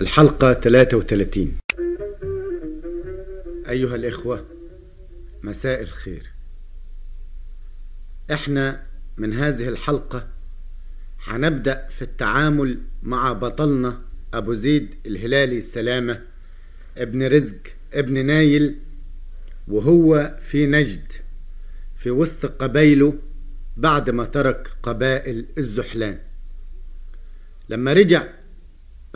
الحلقة 33 أيها الإخوة مساء الخير. إحنا من هذه الحلقة هنبدأ في التعامل مع بطلنا أبو زيد الهلالي سلامة ابن رزق ابن نايل وهو في نجد في وسط قبايله بعد ما ترك قبائل الزحلان. لما رجع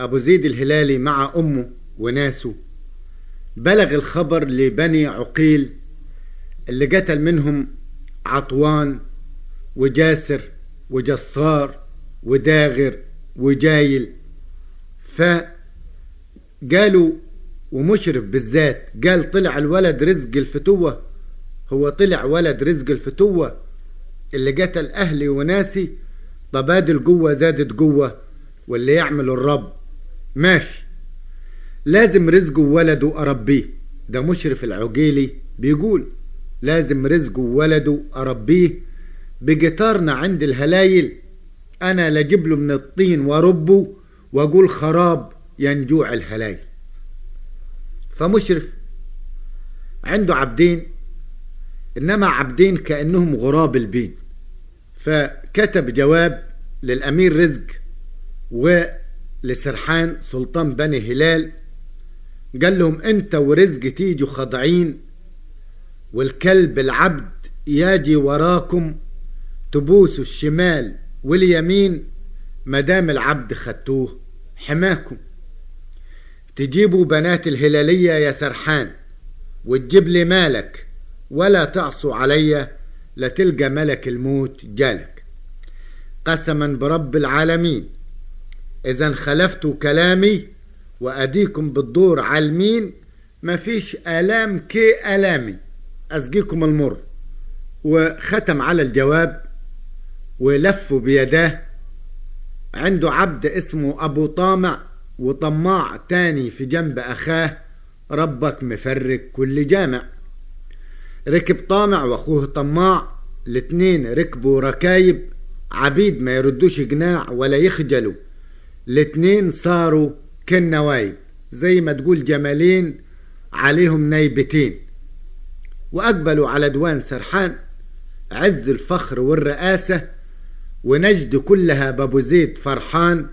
أبو زيد الهلالي مع أمه وناسه. بلغ الخبر لبني عقيل اللي قتل منهم عطوان وجاسر وجصار وداغر وجايل. فقالوا ومشرف بالذات قال طلع الولد رزق الفتوة. هو طلع ولد رزق الفتوة اللي قتل أهلي وناسي. طب القوة زادت قوة واللي يعمل الرب. ماشي. لازم رزقه ولده أربيه. ده مشرف العقيلي بيقول لازم رزقه ولده أربيه بجتارنا عند الهلايل. أنا لجيب له من الطين وأربه وأقول خراب ينجوع الهلايل. فمشرف عنده عبدين إنما عبدين كأنهم غراب البين فكتب جواب للأمير رزق ولسرحان سلطان بني هلال. قال لهم أنت ورزق تيجوا خاضعين والكلب العبد ياجي وراكم تبوسوا الشمال واليمين مدام العبد خدتوه حماكم. تجيبوا بنات الهلالية يا سرحان وتجيب لي مالك ولا تعصوا عليا لتلقى ملك الموت جالك. قسما برب العالمين. إذا خلفتوا كلامي وأديكم بالدور عالمين مفيش آلام كي آلامي. أسقيكم المر. وختم على الجواب ولفوا بيداه عنده عبد اسمه أبو طامع وطماع تاني في جنب أخاه. ربك مفرق كل جامع. ركب طامع وأخوه طماع. الاتنين ركبوا ركايب. عبيد ما يردوش جناع ولا يخجلوا. الاتنين صاروا كالنوايب زي ما تقول جمالين عليهم نايبتين. وأقبلوا على دوان سرحان عز الفخر والرئاسة ونجد كلها بابو زيد فرحان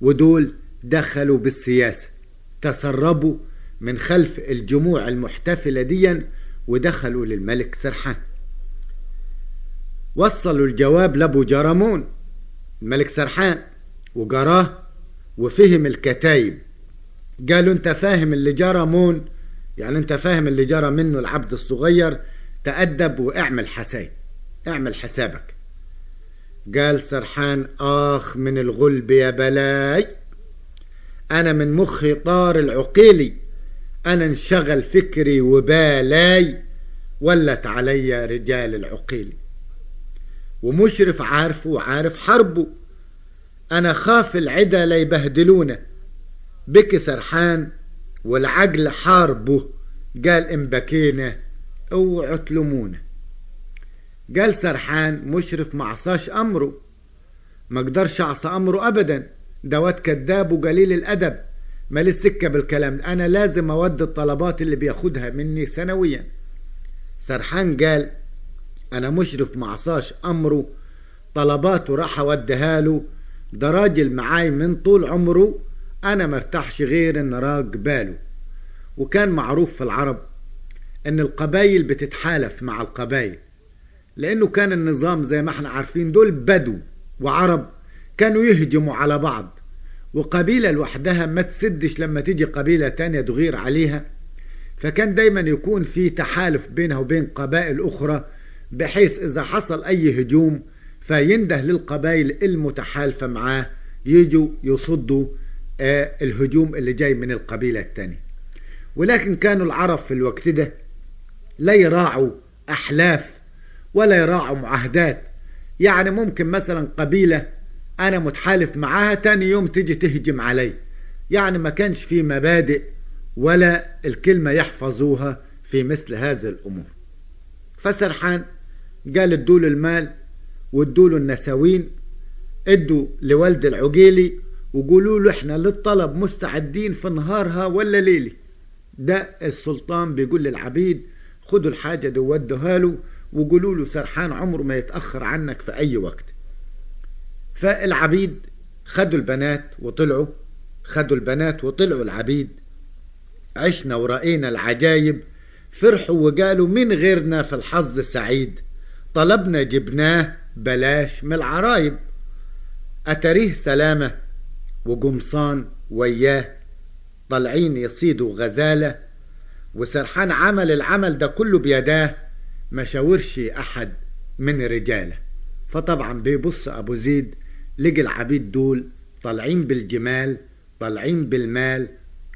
ودول دخلوا بالسياسة تسربوا من خلف الجموع المحتفلة ديا ودخلوا للملك سرحان. وصلوا الجواب لأبو جرمون الملك سرحان وقراه وفهم الكتايب. قالوا انت فاهم اللي جرى مون؟ يعني انت فاهم اللي جرى منه العبد الصغير؟ تأدب واعمل حساب. اعمل حسابك. قال سرحان آخ من الغلب يا بلاي. أنا من مخي طار العقيلي. أنا انشغل فكري وبالاي. ولت علي رجال العقيلي. ومشرف عارفه وعارف حربه. أنا خاف العدا ليبهدلونا بك سرحان والعقل حاربه قال إن بكينا اوعوا تلومونا قال سرحان مشرف ما عصاش أمره. ما قدرش أعصى أمره أبدا. دوات كذاب وقليل الأدب. مال السكة بالكلام؟ أنا لازم أود الطلبات اللي بياخدها مني سنويا. سرحان قال أنا مشرف ما عصاش أمره. طلباته راح أوديها له. ده راجل معاي من طول عمره أنا مرتاحش غير إن راق باله. وكان معروف في العرب إن القبايل بتتحالف مع القبايل لأنه كان النظام زي ما إحنا عارفين دول بدو وعرب كانوا يهجموا على بعض. وقبيلة لوحدها ما تسدش لما تيجي قبيلة تانية تغير عليها. فكان دايما يكون في تحالف بينها وبين قبائل أخرى بحيث إذا حصل أي هجوم فينده للقبائل المتحالفة معاه يجوا يصدوا آه الهجوم اللي جاي من القبيلة التانية. ولكن كانوا العرب في الوقت ده لا يراعوا أحلاف ولا يراعوا معاهدات. يعني ممكن مثلا قبيلة أنا متحالف معاها تاني يوم تيجي تهجم علي. يعني ما كانش في مبادئ ولا الكلمة يحفظوها في مثل هذه الأمور. فسرحان قال ادوا المال وادوا له النساوين ادوا لوالد العقيلي وقولوا له إحنا للطلب مستعدين في نهارها ولا ليلي ده السلطان بيقول للعبيد خدوا الحاجة دي ودوها له وقولوا له سرحان عمره ما يتأخر عنك في أي وقت. فالعبيد خدوا البنات وطلعوا خدوا البنات وطلعوا العبيد. عشنا ورأينا العجايب فرحوا وقالوا من غيرنا في الحظ سعيد طلبنا جبناه بلاش من العرايب. أتريه سلامة وقمصان وياه طالعين يصيدوا غزالة وسرحان عمل العمل ده كله بيداه ما شاورش أحد من رجاله. فطبعا بيبص أبو زيد لقي العبيد دول طالعين بالجمال طالعين بالمال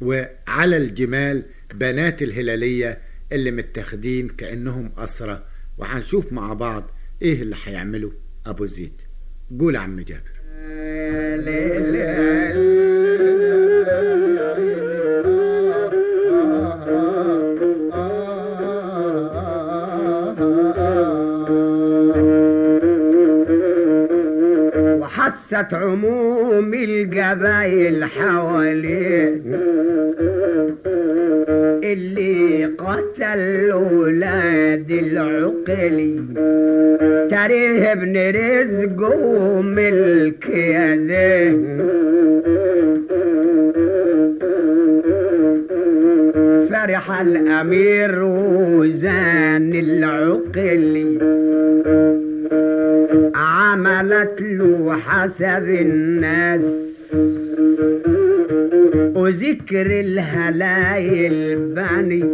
وعلى الجمال بنات الهلالية اللي متاخدين كأنهم أسرة. وهنشوف مع بعض إيه اللي هيعمله أبو زيد قول عم جابر. وحست عموم القبايل حواليه. اللي قتل ولاد العقلي تاريه ابن رزقه ملك يديه فرح الأمير وزان العقلي عملت له حسب الناس. وذكر الهلايل بني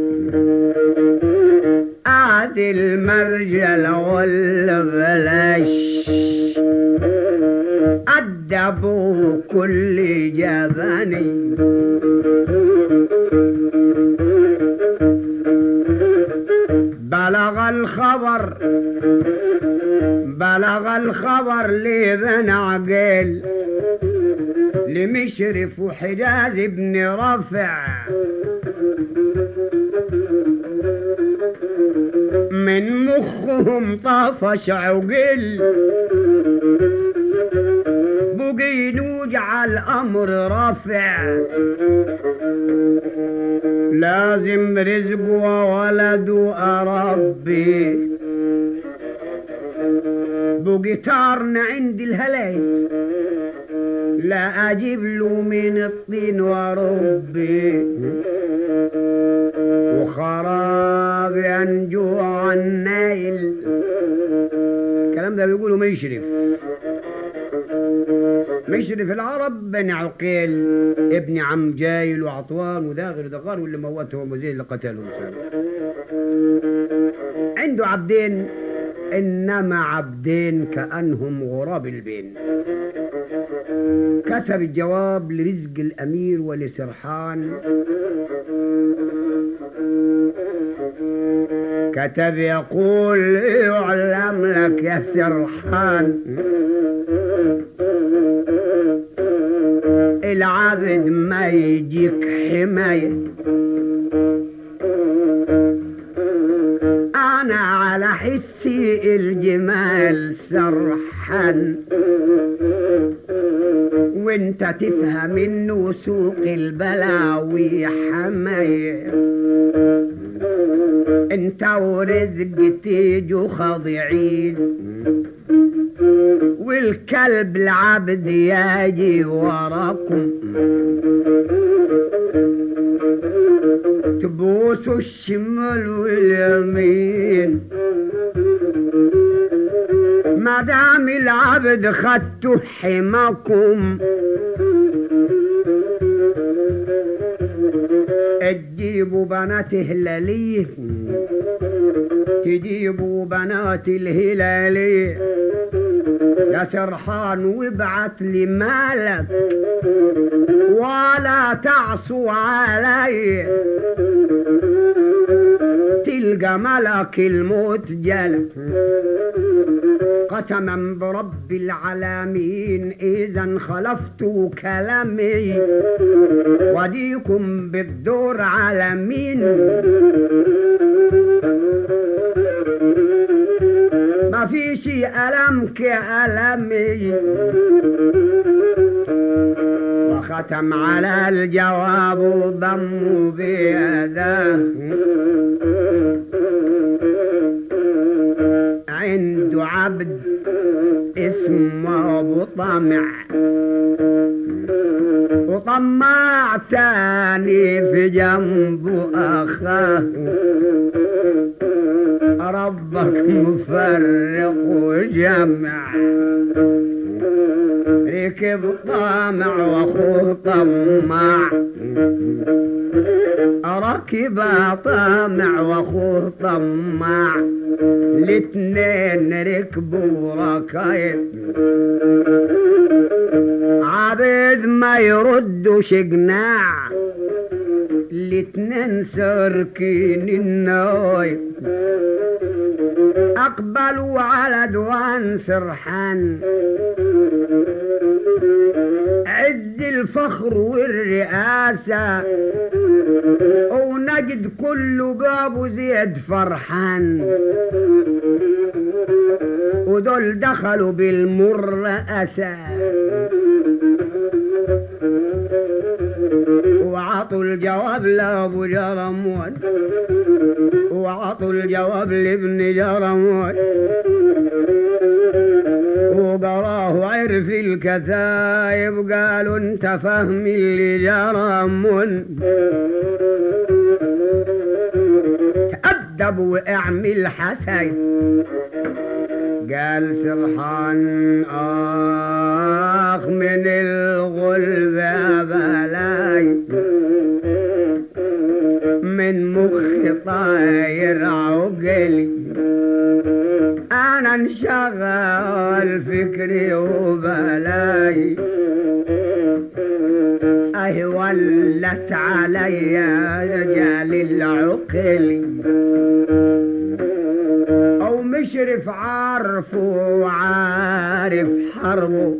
قعد المرجل والبلاش أدبوا كل جبني بلغ الخبر بلغ الخبر لابن عقيل. لمشرف وحجاز بن رافع. من مخهم طافش عقل بقي نوجع الأمر رافع. لازم رزق وولد أربي. بقيتارنا عند الهلايل لا أجيب له من الطين وربي وخراب ينجو عن نايل الكلام ده بيقوله مشرف مشرف العرب بن عقيل ابن عم جايل وعطوان وداغر ودغار واللي موتهم وزي اللي قتلهم سنة. عنده عبدين إنما عبدين كأنهم غراب البين. كتب الجواب لرزق الأمير ولسرحان. كتب يقول يعلم لك يا سرحان. العبد ما يجيك حماية. وانت تفهم انه سوق البلاوي حماية انت ورزق تيجوا خاضعين والكلب العبد يجي وراكم. تبوسوا الشمال واليمين. ما دام العبد خدتوا حماكم. تجيبوا بنات هلاليه تجيبوا بنات الهلاليه يا سرحان وابعت لي مالك ولا تعصوا علي. تلقى ملك الموت جلك. قسما برب العالمين إذا خلفت كلامي. وديكم بالدور على مين ما في شي ألم كألمي. وختم على الجواب وضم بيده. عبد اسمه أبو طمع وطماع تاني في جنبه أخاه. ربك مفرق وجمع ركب طامع واخوه طماع ركب طامع واخوه طماع الاتنين ركبوا ركايب عبيد ما يردوا شقناع الاتنين ساركين النايب أقبلوا على دوان سرحان عز الفخر والرئاسة. ونجد كله بابو زيد فرحان ودول دخلوا بالمرأسة. وعطوا الجواب لأبو جرمون وعطوا الجواب لابن جرمون وقرأه عرف الكتايب قالوا انت فهم اللي جرمون تأدب وأعمل حسين قال سرحان آخ من الغلب طاير عقلي أنا انشغل فكري وبلاي. أهي ولت علي رجال العقل. أو مشرف عارفه وعارف حربه.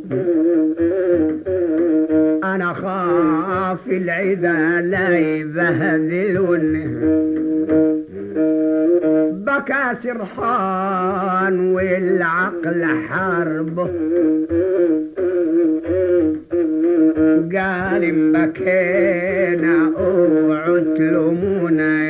أنا خاف العدا لا يبهدلوني بكى سرحان والعقل حربه قال بكينا اوعوا تلومونا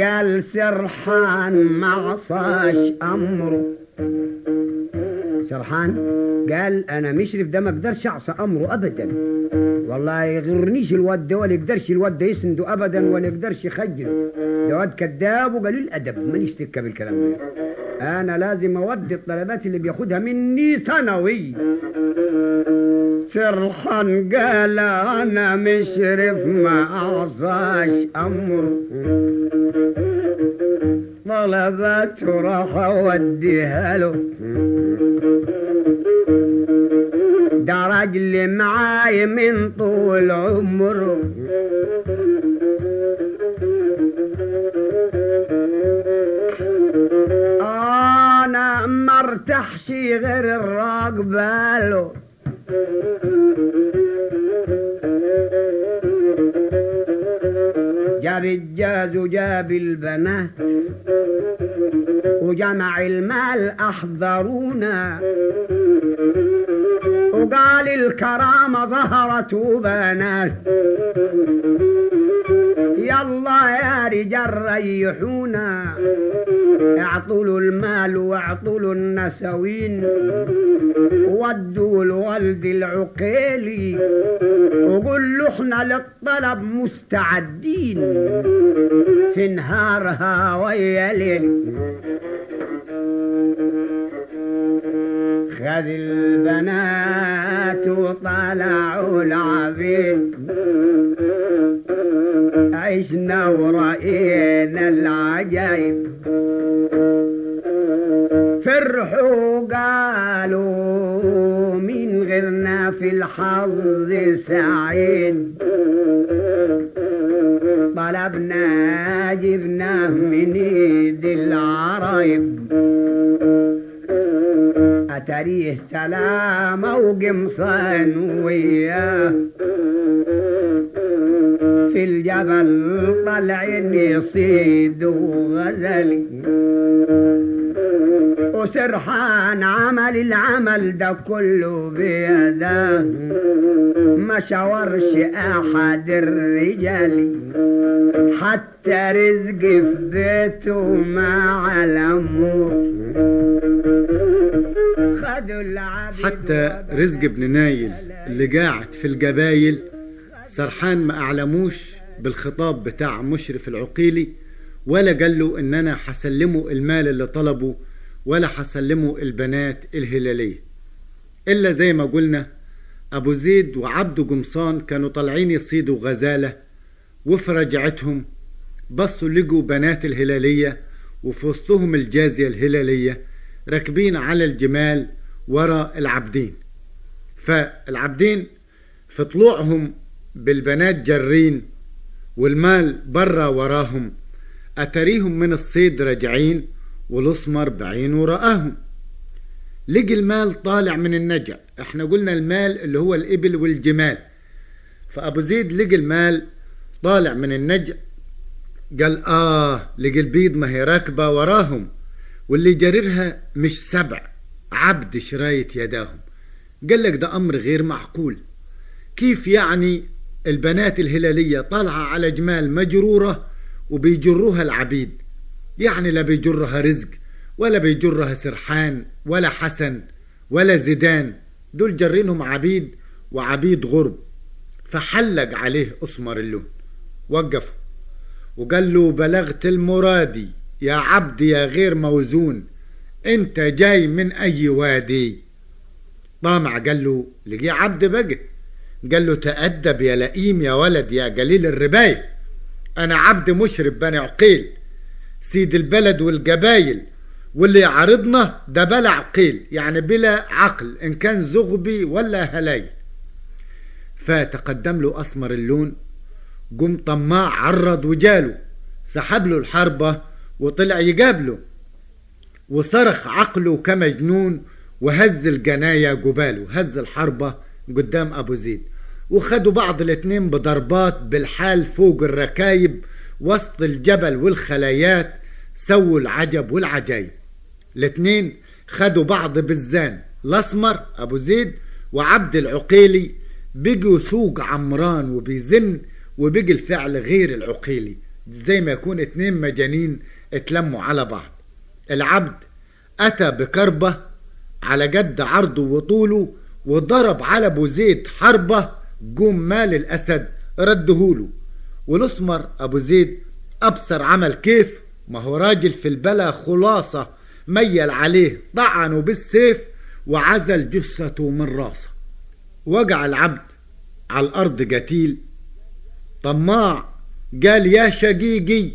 قال سرحان ما عصاش امره سرحان قال أنا مشرف ده ما أقدرش أعصى أمره ابدا. والله يغرنيش الواد ده ولا يقدرش الواد ده يسنده ابدا ولا يقدرش يخجله ده واد كذاب وقليل الأدب مانيش سكة بالكلام ده. أنا لازم أودي الطلبات اللي بياخدها مني سنوي سرحان قال أنا مشرف ما اعصاش امره طلبات راح أوديها له. ده راجل معاي من طول عمره. مرتاحش غير الراقبة جاب الجاز وجاب البنات وجمع المال أحضرونا. وقال الكرامة ظهرت وبنات يلا يا رجال ريحونا. اعطوا له المال واعطوا له النسوين. ودوا لولد العقيلي وقول له إحنا للطلب مستعدين. في نهارها ويا ليل خذ البنات وطلعوا العبيد عشنا ورأينا العجايب فرحوا قالوا من غيرنا في الحظ سعيد. طلبنا جبنا يداه من ايد العرايب. أتريه سلامة وقمصان وياه في الجبل طلعين يصيد وغزل وسرحان عمل العمل ده كله بيده. ما شاورش أحد الرجال. حتى رزق في بيته خدوا العبيد حتى رزق ابن نايل اللي قاعد في الجبايل سرحان ما أعلموش بالخطاب بتاع مشرف العقيلي ولا قال له إن أنا حسلمه المال اللي طلبه ولا حسلمه البنات الهلالية. إلا زي ما قلنا أبو زيد وعبده قمصان كانوا طالعين يصيدوا غزالة وفي رجعتهم بصوا لقوا بنات الهلالية وفي وسطهم الجازية الهلالية راكبين على الجمال ورا العبدين فالعبدين في طلوعهم بالبنات جرين والمال برا وراهم أتريهم من الصيد راجعين والأسمر بعينه رآهم لقي المال طالع من النجع. إحنا قلنا المال اللي هو الإبل والجمال. فأبو زيد لقي المال طالع من النجع قال آه لقي البيض ما هي راكبة وراهم واللي جررها مش سبع. عبد شراية يداهم. قال لك ده أمر غير معقول. كيف يعني البنات الهلالية طالعة على جمال مجرورة وبيجروها العبيد؟ يعني لا بيجرها رزق ولا بيجرها سرحان ولا حسن ولا زيدان. دول جرينهم عبيد وعبيد غرب. فحلق عليه أسمر اللون. وقفه وقال له بلغت المرادي يا عبد يا غير موزون. انت جاي من اي وادي؟ طامع قال له لقي عبد بقى. قال له تأدب يا لئيم يا ولد يا قليل الرباية أنا عبد مشرف بني عقيل. سيد البلد والجبايل واللي يعارضنا ده بلا عقيل يعني بلا عقل إن كان زغبي ولا هلاي فتقدم له أسمر اللون. قم طماع عرض وجاله. سحب له الحربة وطلع يقابله. وصرخ عقله كمجنون وهز الجناية جباله هز الحربة قدام أبو زيد. وخدوا بعض الاتنين بضربات بالحال فوق الركايب وسط الجبل والخلايات سووا العجب والعجايب. الاتنين خدوا بعض بالزان الأسمر أبو زيد وعبد العقيلي بقوا سوق عمران وبيزن وبقي الفعل غير العقيلي. زي ما يكون اتنين مجانين اتلموا على بعض. العبد أتى بكربة على قد عرضه وطوله وضرب على ابو زيد حربة قوم مال الأسد ردهوله والأسمر أبو زيد أبصر عمل كيف؟ ما هو راجل في البلا خلاصة ميل عليه طعنه بالسيف وعزل جثته من راسه. وقع العبد على الأرض قتيل طماع قال يا شقيقي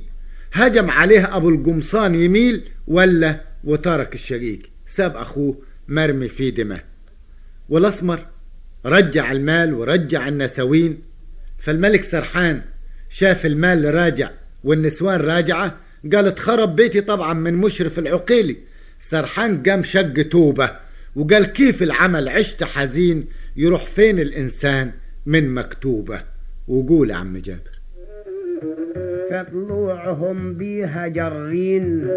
هجم عليه أبو القمصان يميل ولا وترك الشقيق. ساب أخوه مرمي في دمه. والأسمر رجع المال ورجع النسوين. فالملك سرحان شاف المال راجع والنسوان راجعة. قال اتخرب بيتي طبعا من مشرف العقيلي سرحان قام شق توبة وقال كيف العمل؟ عشت حزين يروح فين الإنسان من مكتوبة؟ وقول يا عم جابر فطلوعهم بيها جرين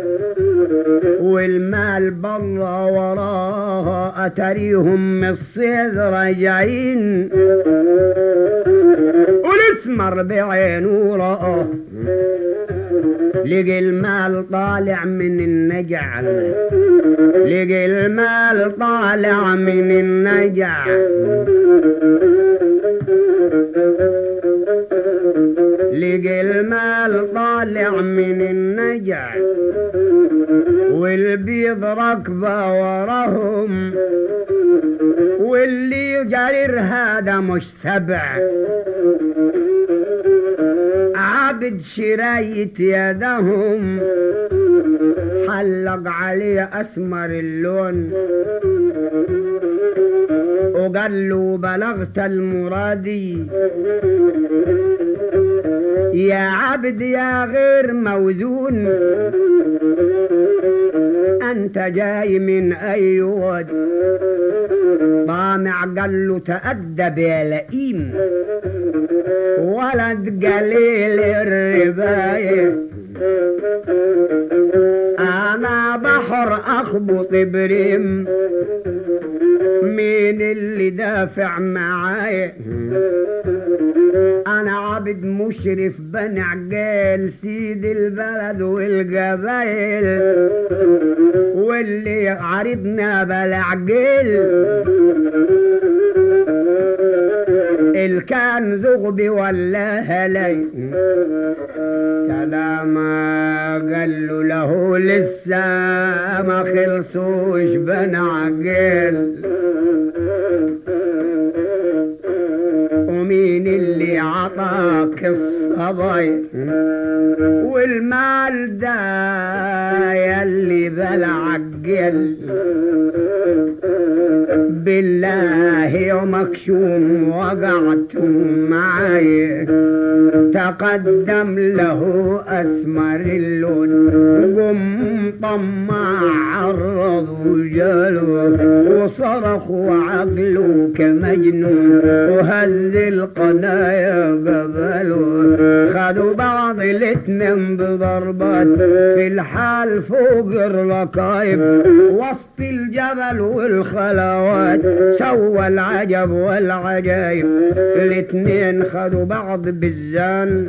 والمال برا وراها أتريهم من الصيد راجعين والاسمر بعينه رآه لقي المال طالع من النجع لقي المال طالع من النجع لقي المال طالع من النجع والبيض ركبة وراهم واللي جرير هذا مش سبع. عبد شراية يدهم حلق عليه أسمر اللون. وقال له بلغت المرادي. يا عبد يا غير موزون. أنت جاي من اي واد طامع قال له تأدب يا لئيم ولد قليل الرباية. أنا بحر أخبط بريم. مين اللي دافع معايا؟ أنا عبد مشرف بن عقال سيد البلد والقبايل واللي عرضنا بالعقل الكان زغبي ولا هلي سلاما قال له, لسه ما خلصوش بن عطاك الصبي والمال ده يلي بالعقل بالله يومك شوم وقعتم معاي تقدم له أسمر اللون قم طمع عرض وجاله وصرخ وعقله كمجنون وهز القنايا قبله خدوا بعض الاتنين بضربات في الحال فوق الركايب وسط الجبل والخلوات سوى العجب والعجايب الاتنين خدوا بعض بالزان.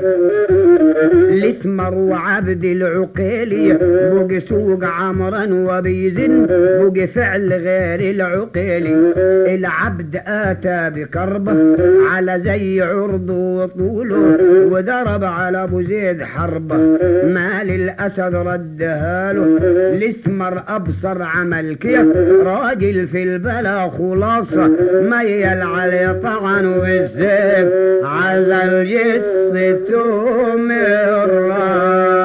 الاسمر وعبد العقيلي بقي سوق عمرا وبيزن بقي فعل غير العقيلي. العبد آتى بكربه على زي عرضه وطوله وضرب على أبو زيد حربه مال الاسد ردها له الاسمر أبصر عمل كيف راجل في خلاصة ميل عليه طعن والسيف على الجثة من راسه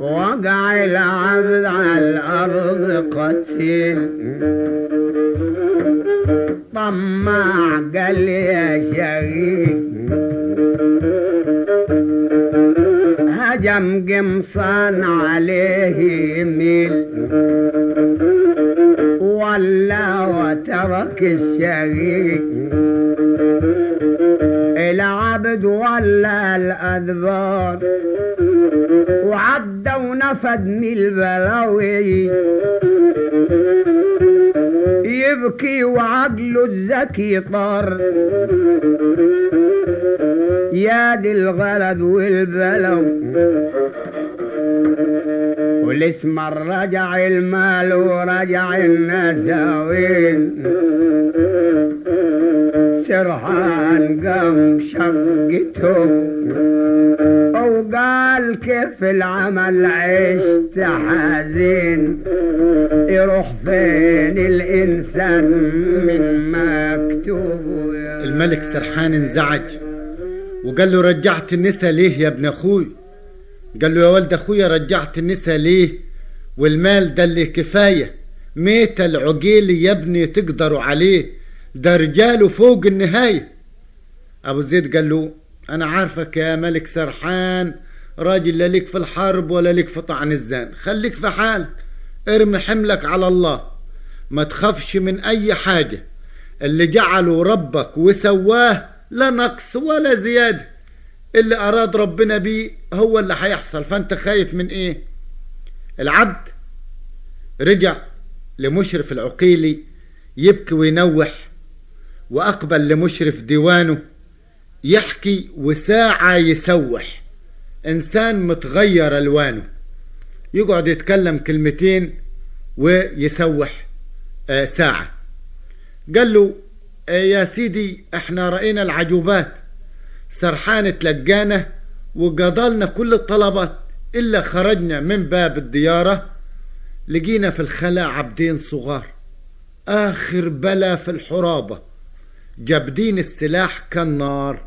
وقع العبد على الأرض قتيل. طماع قال يا شقيق هجم قمصان عليه يميل ولا وترك الشقيق العبد ولا الأذبار وعدى ونفد من البلاوي. يبكي وعقله الذكي طار. يا دي الغلد والبلو والاسمر رجع المال ورجع النساوين سرحان قام شقته كيف العمل عشت حزين؟ يروح فين الإنسان من مكتوب؟ الملك سرحان انزعج وقال له رجعت النسا ليه يا ابن أخوي؟ قال له يا ولد أخويا رجعت النسا ليه؟ والمال ده اللي كفاية. ميت العقيل يا ابني تقدروا عليه. ده رجاله فوق النهاية. أبو زيد قال له أنا عارفك يا ملك سرحان. راجل لا ليك في الحرب ولا ليك في طعن الزان. خليك في حالك ارمي حملك على الله. ما تخافش من أي حاجة. اللي جعله ربك وسواه لا نقص ولا زياده اللي أراد ربنا بيه هو اللي هيحصل. فأنت خايف من إيه؟ العبد رجع لمشرف العقيلي يبكي وينوح. وأقبل لمشرف ديوانه يحكي وساعة يسوح. إنسان متغير ألوانه. يقعد يتكلم كلمتين ويسوح آه ساعة. قال له آه يا سيدي إحنا رأينا العجوبات. سرحان تلقانا وقضلنا كل الطلبات إلا خرجنا من باب الديارة لقينا في الخلا عبدين صغار. آخر بلا في الحرابة. جابدين السلاح كالنار.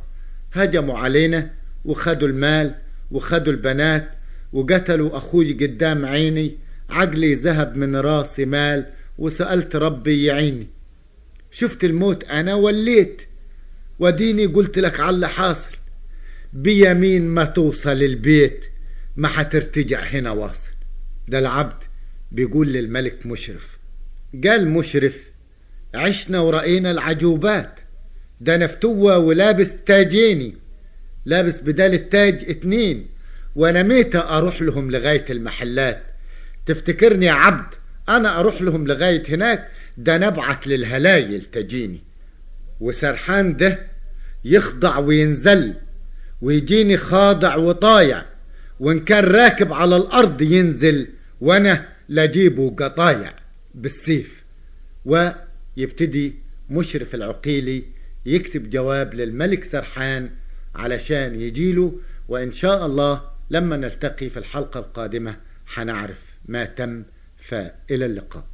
هجموا علينا وخدوا المال وخدوا البنات وقتلوا أخوي قدام عيني عقلي ذهب من راسي مال وسألت ربي يعيني شفت الموت أنا وليت؟ وديني قلت لك على حاصل بيمين ما توصل البيت ما حترتجع هنا واصل. ده العبد بيقول للملك مشرف قال مشرف عشنا ورأينا العجوبات ده نفتوة ولابس تاجيني. لابس بدال التاج اتنين. وأنا ميتة أروح لهم لغاية المحلات؟ تفتكرني يا عبد أنا أروح لهم لغاية هناك؟ ده نبعت للهلايل تجيني. وسرحان ده يخضع وينزل ويجيني خاضع وطايع. وان كان راكب على الأرض ينزل وأنا لاجيبه قطايع بالسيف. ويبتدي مشرف العقيلي يكتب جواب للملك سرحان علشان يجيله وإن شاء الله لما نلتقي في الحلقة القادمة حنعرف ما تم فإلى اللقاء.